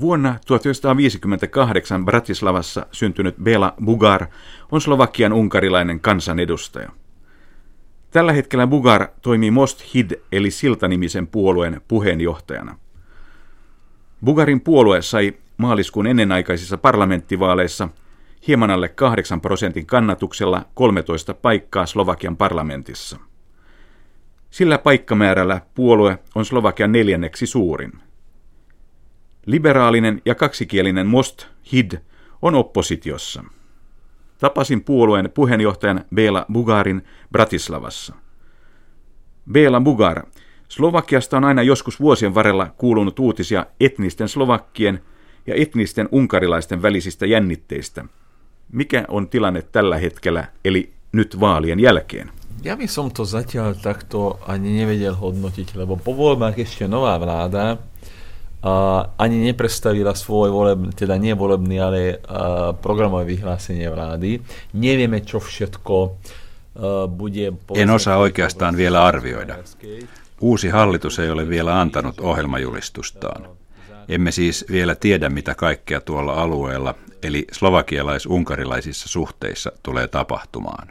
Vuonna 1958 Bratislavassa syntynyt Bela Bugar on Slovakian unkarilainen kansanedustaja. Tällä hetkellä Bugar toimii Most Hid eli Siltanimisen puolueen puheenjohtajana. Bugarin puolue sai maaliskuun ennenaikaisissa parlamenttivaaleissa hieman alle 8 prosentin kannatuksella 13 paikkaa Slovakian parlamentissa. Sillä paikkamäärällä puolue on Slovakian neljänneksi suurin. Liberaalinen ja kaksikielinen Most Hid on oppositiossa. Tapasin puolueen puheenjohtajan Bela Bugarin Bratislavassa. Bela Bugar, Slovakiasta on aina joskus vuosien varrella kuulunut uutisia etnisten slovakkien ja etnisten unkarilaisten välisistä jännitteistä. Mikä on tilanne tällä hetkellä, eli nyt vaalien jälkeen? Ja by som to zatiaľ takto ani nevedel hodnotiť, lebo po voľbách ešte nová vláda ani neprestavila svoj volebný, teda nie volebný, ale uh, programové vyhlásenie vlády. Nevieme, čo všetko uh, bude... En osaa oikeastaan vielä arvioida. Uusi hallitus ei ole vielä antanut ohjelmajulistustaan. Emme siis vielä tiedä, mitä kaikkea tuolla alueella, eli slovakialais-unkarilaisissa suhteissa tulee tapahtumaan.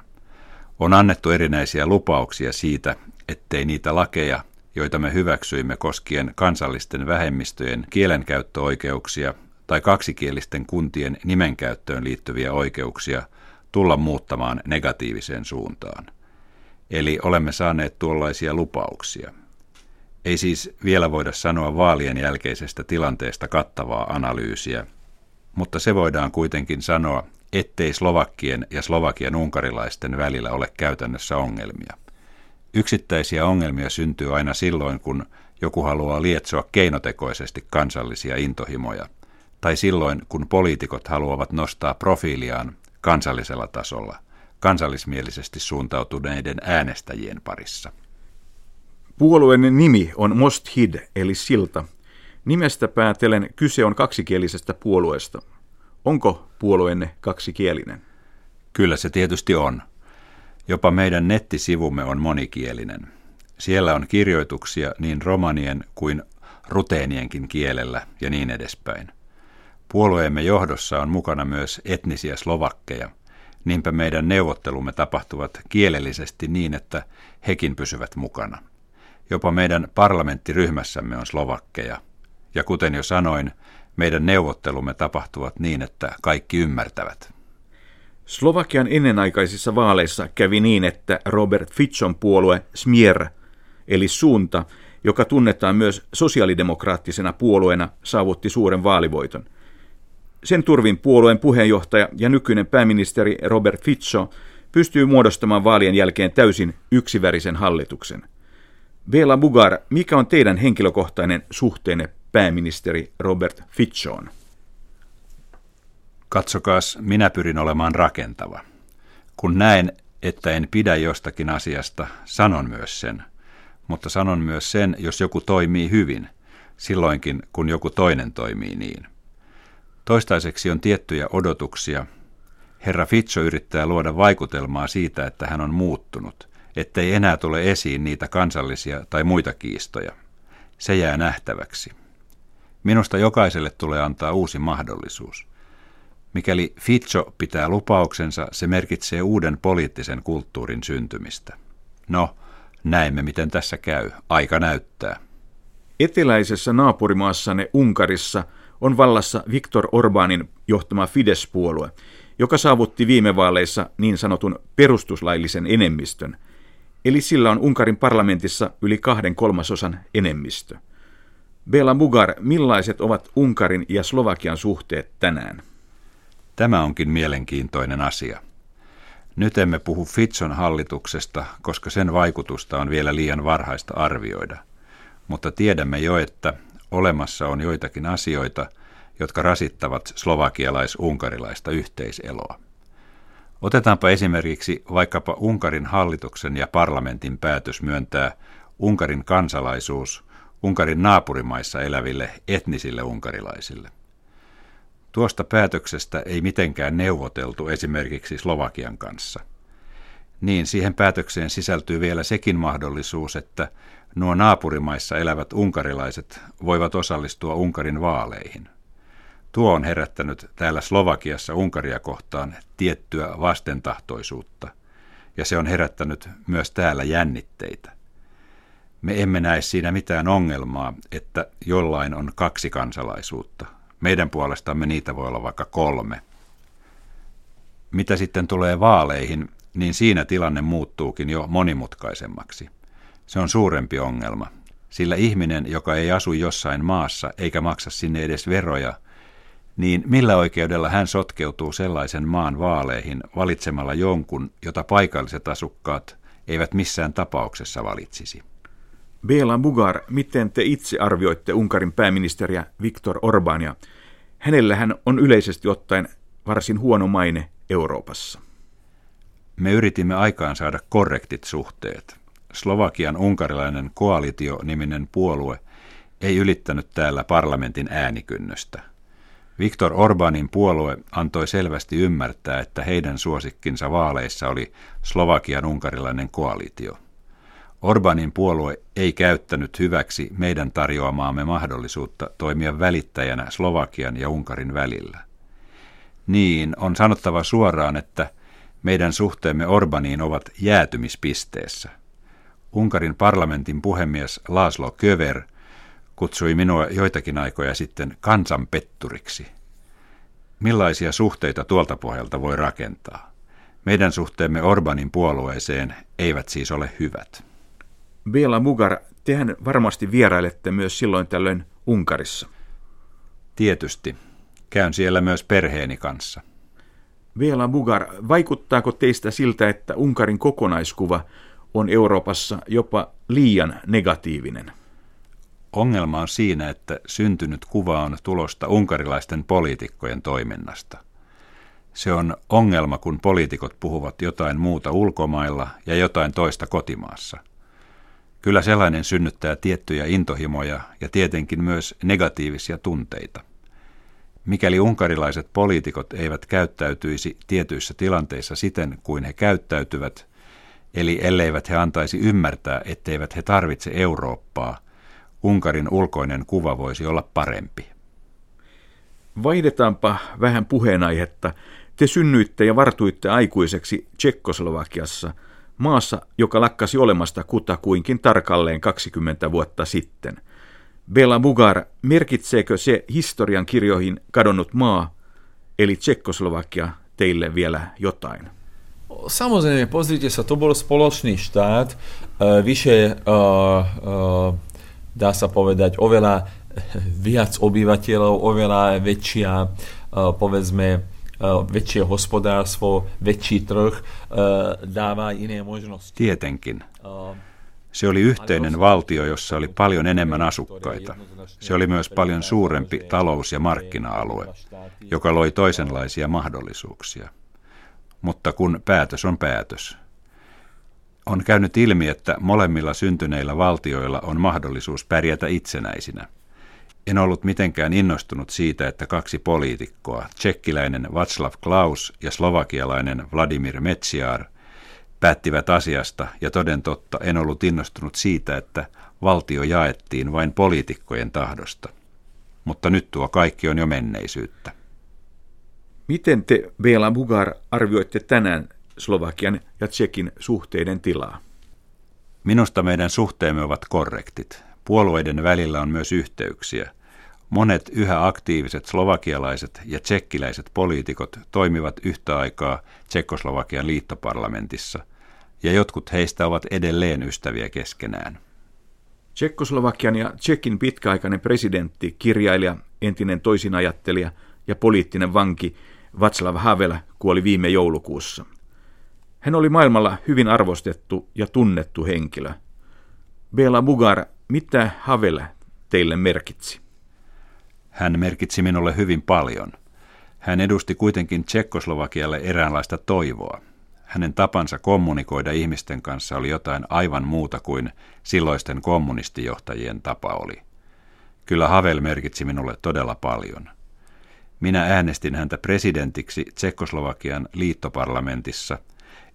On annettu erinäisiä lupauksia siitä, ettei niitä lakeja, joita me hyväksyimme koskien kansallisten vähemmistöjen kielenkäyttöoikeuksia tai kaksikielisten kuntien nimenkäyttöön liittyviä oikeuksia, tulla muuttamaan negatiiviseen suuntaan. Eli olemme saaneet tuollaisia lupauksia. Ei siis vielä voida sanoa vaalien jälkeisestä tilanteesta kattavaa analyysiä, mutta se voidaan kuitenkin sanoa, ettei Slovakkien ja Slovakian unkarilaisten välillä ole käytännössä ongelmia. Yksittäisiä ongelmia syntyy aina silloin, kun joku haluaa lietsoa keinotekoisesti kansallisia intohimoja, tai silloin, kun poliitikot haluavat nostaa profiiliaan kansallisella tasolla kansallismielisesti suuntautuneiden äänestäjien parissa. Puolueen nimi on Most Hid, eli silta. Nimestä päätellen kyse on kaksikielisestä puolueesta. Onko puolueenne kaksikielinen? Kyllä se tietysti on. Jopa meidän nettisivumme on monikielinen. Siellä on kirjoituksia niin romanien kuin ruteenienkin kielellä ja niin edespäin. Puolueemme johdossa on mukana myös etnisiä slovakkeja, niinpä meidän neuvottelumme tapahtuvat kielellisesti niin, että hekin pysyvät mukana. Jopa meidän parlamenttiryhmässämme on slovakkeja, ja kuten jo sanoin, meidän neuvottelumme tapahtuvat niin, että kaikki ymmärtävät. Slovakian ennenaikaisissa vaaleissa kävi niin, että Robert Fitchon puolue Smier, eli suunta, joka tunnetaan myös sosiaalidemokraattisena puolueena, saavutti suuren vaalivoiton. Sen turvin puolueen puheenjohtaja ja nykyinen pääministeri Robert Fitcho pystyy muodostamaan vaalien jälkeen täysin yksivärisen hallituksen. Bela Bugar, mikä on teidän henkilökohtainen suhteenne pääministeri Robert Fitchoon? Katsokaas, minä pyrin olemaan rakentava. Kun näen, että en pidä jostakin asiasta, sanon myös sen. Mutta sanon myös sen, jos joku toimii hyvin, silloinkin kun joku toinen toimii niin. Toistaiseksi on tiettyjä odotuksia. Herra Fitcho yrittää luoda vaikutelmaa siitä, että hän on muuttunut, ettei enää tule esiin niitä kansallisia tai muita kiistoja. Se jää nähtäväksi. Minusta jokaiselle tulee antaa uusi mahdollisuus. Mikäli Fitcho pitää lupauksensa, se merkitsee uuden poliittisen kulttuurin syntymistä. No, näemme miten tässä käy. Aika näyttää. Eteläisessä naapurimaassanne Unkarissa on vallassa Viktor Orbanin johtama Fidesz-puolue, joka saavutti viime vaaleissa niin sanotun perustuslaillisen enemmistön, eli sillä on Unkarin parlamentissa yli kahden kolmasosan enemmistö. Bela Bugar, millaiset ovat Unkarin ja Slovakian suhteet tänään? Tämä onkin mielenkiintoinen asia. Nyt emme puhu Fitson hallituksesta, koska sen vaikutusta on vielä liian varhaista arvioida. Mutta tiedämme jo, että olemassa on joitakin asioita, jotka rasittavat slovakialais-unkarilaista yhteiseloa. Otetaanpa esimerkiksi vaikkapa Unkarin hallituksen ja parlamentin päätös myöntää Unkarin kansalaisuus Unkarin naapurimaissa eläville etnisille unkarilaisille. Tuosta päätöksestä ei mitenkään neuvoteltu esimerkiksi Slovakian kanssa. Niin siihen päätökseen sisältyy vielä sekin mahdollisuus, että nuo naapurimaissa elävät unkarilaiset voivat osallistua Unkarin vaaleihin. Tuo on herättänyt täällä Slovakiassa Unkaria kohtaan tiettyä vastentahtoisuutta, ja se on herättänyt myös täällä jännitteitä. Me emme näe siinä mitään ongelmaa, että jollain on kaksi kansalaisuutta. Meidän puolestamme niitä voi olla vaikka kolme. Mitä sitten tulee vaaleihin, niin siinä tilanne muuttuukin jo monimutkaisemmaksi. Se on suurempi ongelma, sillä ihminen, joka ei asu jossain maassa eikä maksa sinne edes veroja, niin millä oikeudella hän sotkeutuu sellaisen maan vaaleihin valitsemalla jonkun, jota paikalliset asukkaat eivät missään tapauksessa valitsisi? Bela Bugar, miten te itse arvioitte Unkarin pääministeriä Viktor Orbania? Hänellähän on yleisesti ottaen varsin huono maine Euroopassa. Me yritimme aikaan saada korrektit suhteet. Slovakian unkarilainen koalitio-niminen puolue ei ylittänyt täällä parlamentin äänikynnöstä. Viktor Orbanin puolue antoi selvästi ymmärtää, että heidän suosikkinsa vaaleissa oli Slovakian unkarilainen koalitio. Orbanin puolue ei käyttänyt hyväksi meidän tarjoamaamme mahdollisuutta toimia välittäjänä Slovakian ja Unkarin välillä. Niin, on sanottava suoraan, että meidän suhteemme Orbaniin ovat jäätymispisteessä. Unkarin parlamentin puhemies Laszlo Köver kutsui minua joitakin aikoja sitten kansanpetturiksi. Millaisia suhteita tuolta pohjalta voi rakentaa? Meidän suhteemme Orbanin puolueeseen eivät siis ole hyvät. Bela Mugar, tehän varmasti vierailette myös silloin tällöin Unkarissa. Tietysti. Käyn siellä myös perheeni kanssa. Bela Mugar, vaikuttaako teistä siltä, että Unkarin kokonaiskuva on Euroopassa jopa liian negatiivinen? Ongelma on siinä, että syntynyt kuva on tulosta unkarilaisten poliitikkojen toiminnasta. Se on ongelma, kun poliitikot puhuvat jotain muuta ulkomailla ja jotain toista kotimaassa – Kyllä sellainen synnyttää tiettyjä intohimoja ja tietenkin myös negatiivisia tunteita. Mikäli unkarilaiset poliitikot eivät käyttäytyisi tietyissä tilanteissa siten kuin he käyttäytyvät, eli elleivät he antaisi ymmärtää, etteivät he tarvitse Eurooppaa, Unkarin ulkoinen kuva voisi olla parempi. Vaihdetaanpa vähän puheenaihetta. Te synnyitte ja vartuitte aikuiseksi Tsekkoslovakiassa – maassa, joka lakkasi olemasta kutakuinkin tarkalleen 20 vuotta sitten. Bela Bugar, merkitseekö se historian kirjoihin kadonnut maa, eli Tsekkoslovakia, teille vielä jotain? Samozrejme, pozrite sa, to bol spoločný štát, vyše, dá sa povedať, oveľa viac obyvateľov, oveľa väčšia, povedzme, väčšie hospodárstvo, väčší trh dává iné možnosti. Tietenkin. Se oli yhteinen valtio, jossa oli paljon enemmän asukkaita. Se oli myös paljon suurempi talous- ja markkina-alue, joka loi toisenlaisia mahdollisuuksia. Mutta kun päätös on päätös. On käynyt ilmi, että molemmilla syntyneillä valtioilla on mahdollisuus pärjätä itsenäisinä – en ollut mitenkään innostunut siitä, että kaksi poliitikkoa, tsekkiläinen Václav Klaus ja slovakialainen Vladimir Metsiar, päättivät asiasta ja toden totta en ollut innostunut siitä, että valtio jaettiin vain poliitikkojen tahdosta. Mutta nyt tuo kaikki on jo menneisyyttä. Miten te, Bela Bugar, arvioitte tänään Slovakian ja Tsekin suhteiden tilaa? Minusta meidän suhteemme ovat korrektit. Puolueiden välillä on myös yhteyksiä. Monet yhä aktiiviset slovakialaiset ja tsekkiläiset poliitikot toimivat yhtä aikaa Tsekkoslovakian liittoparlamentissa, ja jotkut heistä ovat edelleen ystäviä keskenään. Tsekkoslovakian ja Tsekin pitkäaikainen presidentti, kirjailija, entinen toisinajattelija ja poliittinen vanki Václav Havel kuoli viime joulukuussa. Hän oli maailmalla hyvin arvostettu ja tunnettu henkilö. Bela Bugar mitä Havel teille merkitsi? Hän merkitsi minulle hyvin paljon. Hän edusti kuitenkin Tsekkoslovakialle eräänlaista toivoa. Hänen tapansa kommunikoida ihmisten kanssa oli jotain aivan muuta kuin silloisten kommunistijohtajien tapa oli. Kyllä Havel merkitsi minulle todella paljon. Minä äänestin häntä presidentiksi Tsekkoslovakian liittoparlamentissa –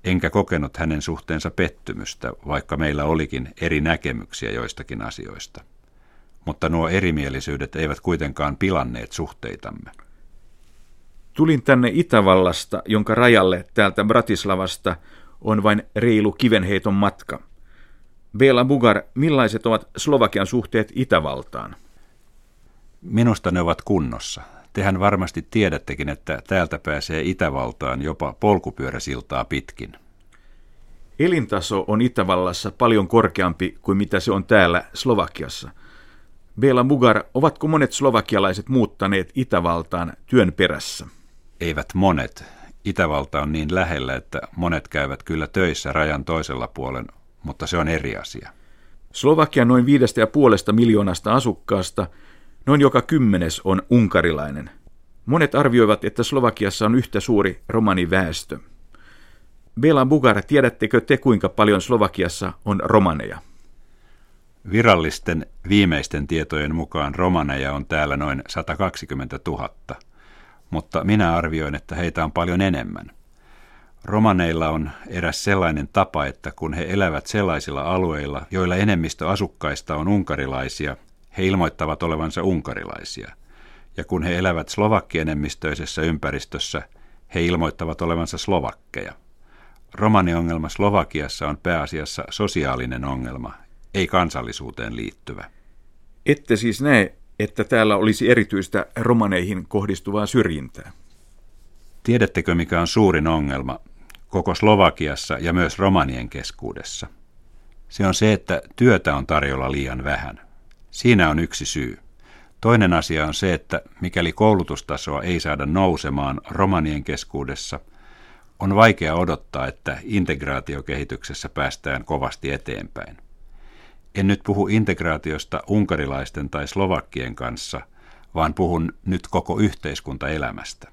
enkä kokenut hänen suhteensa pettymystä, vaikka meillä olikin eri näkemyksiä joistakin asioista. Mutta nuo erimielisyydet eivät kuitenkaan pilanneet suhteitamme. Tulin tänne Itävallasta, jonka rajalle täältä Bratislavasta on vain reilu kivenheiton matka. Bela Bugar, millaiset ovat Slovakian suhteet Itävaltaan? Minusta ne ovat kunnossa. Tehän varmasti tiedättekin, että täältä pääsee Itävaltaan jopa polkupyöräsiltaa pitkin. Elintaso on Itävallassa paljon korkeampi kuin mitä se on täällä Slovakiassa. Bela Bugar, ovatko monet slovakialaiset muuttaneet Itävaltaan työn perässä? Eivät monet. Itävalta on niin lähellä, että monet käyvät kyllä töissä rajan toisella puolen, mutta se on eri asia. Slovakian noin viidestä ja puolesta miljoonasta asukkaasta noin joka kymmenes on unkarilainen. Monet arvioivat, että Slovakiassa on yhtä suuri romaniväestö. Bela Bugar, tiedättekö te kuinka paljon Slovakiassa on romaneja? Virallisten viimeisten tietojen mukaan romaneja on täällä noin 120 000 mutta minä arvioin, että heitä on paljon enemmän. Romaneilla on eräs sellainen tapa, että kun he elävät sellaisilla alueilla, joilla enemmistö asukkaista on unkarilaisia, he ilmoittavat olevansa unkarilaisia. Ja kun he elävät slovakkienemmistöisessä ympäristössä, he ilmoittavat olevansa slovakkeja. Romaniongelma Slovakiassa on pääasiassa sosiaalinen ongelma, ei kansallisuuteen liittyvä. Ette siis näe että täällä olisi erityistä romaneihin kohdistuvaa syrjintää. Tiedättekö, mikä on suurin ongelma koko Slovakiassa ja myös romanien keskuudessa? Se on se, että työtä on tarjolla liian vähän. Siinä on yksi syy. Toinen asia on se, että mikäli koulutustasoa ei saada nousemaan romanien keskuudessa, on vaikea odottaa, että integraatiokehityksessä päästään kovasti eteenpäin. En nyt puhu integraatiosta unkarilaisten tai slovakkien kanssa, vaan puhun nyt koko yhteiskuntaelämästä.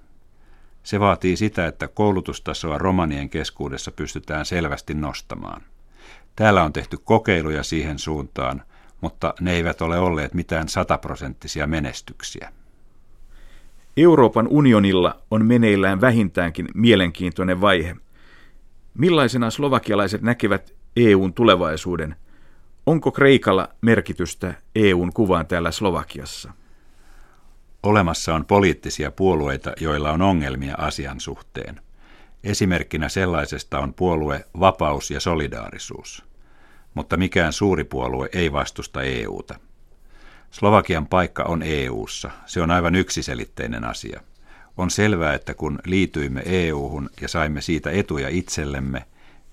Se vaatii sitä, että koulutustasoa romanien keskuudessa pystytään selvästi nostamaan. Täällä on tehty kokeiluja siihen suuntaan, mutta ne eivät ole olleet mitään sataprosenttisia menestyksiä. Euroopan unionilla on meneillään vähintäänkin mielenkiintoinen vaihe. Millaisena slovakialaiset näkevät EUn tulevaisuuden – Onko Kreikalla merkitystä EUn kuvaan täällä Slovakiassa? Olemassa on poliittisia puolueita, joilla on ongelmia asian suhteen. Esimerkkinä sellaisesta on puolue Vapaus ja solidaarisuus. Mutta mikään suuri puolue ei vastusta EUta. Slovakian paikka on EUssa. Se on aivan yksiselitteinen asia. On selvää, että kun liityimme EUhun ja saimme siitä etuja itsellemme,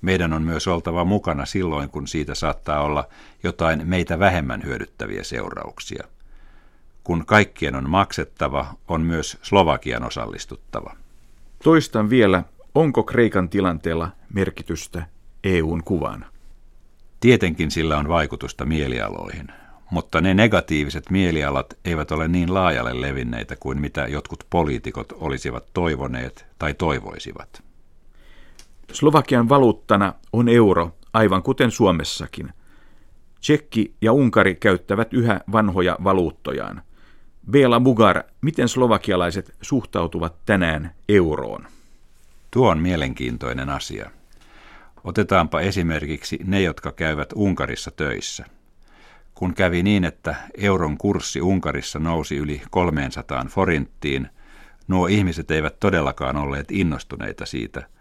meidän on myös oltava mukana silloin, kun siitä saattaa olla jotain meitä vähemmän hyödyttäviä seurauksia. Kun kaikkien on maksettava, on myös Slovakian osallistuttava. Toistan vielä, onko Kreikan tilanteella merkitystä EUn kuvaan? Tietenkin sillä on vaikutusta mielialoihin, mutta ne negatiiviset mielialat eivät ole niin laajalle levinneitä kuin mitä jotkut poliitikot olisivat toivoneet tai toivoisivat. Slovakian valuuttana on euro, aivan kuten Suomessakin. Tsekki ja Unkari käyttävät yhä vanhoja valuuttojaan. Bela Bugar, miten slovakialaiset suhtautuvat tänään euroon? Tuo on mielenkiintoinen asia. Otetaanpa esimerkiksi ne, jotka käyvät Unkarissa töissä. Kun kävi niin, että euron kurssi Unkarissa nousi yli 300 forinttiin, nuo ihmiset eivät todellakaan olleet innostuneita siitä –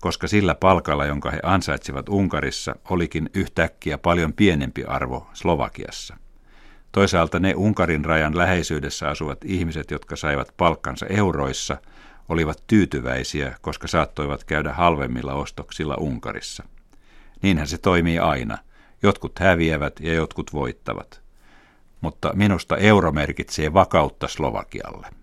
koska sillä palkalla, jonka he ansaitsivat Unkarissa, olikin yhtäkkiä paljon pienempi arvo Slovakiassa. Toisaalta ne Unkarin rajan läheisyydessä asuvat ihmiset, jotka saivat palkkansa euroissa, olivat tyytyväisiä, koska saattoivat käydä halvemmilla ostoksilla Unkarissa. Niinhän se toimii aina. Jotkut häviävät ja jotkut voittavat. Mutta minusta euro merkitsee vakautta Slovakialle.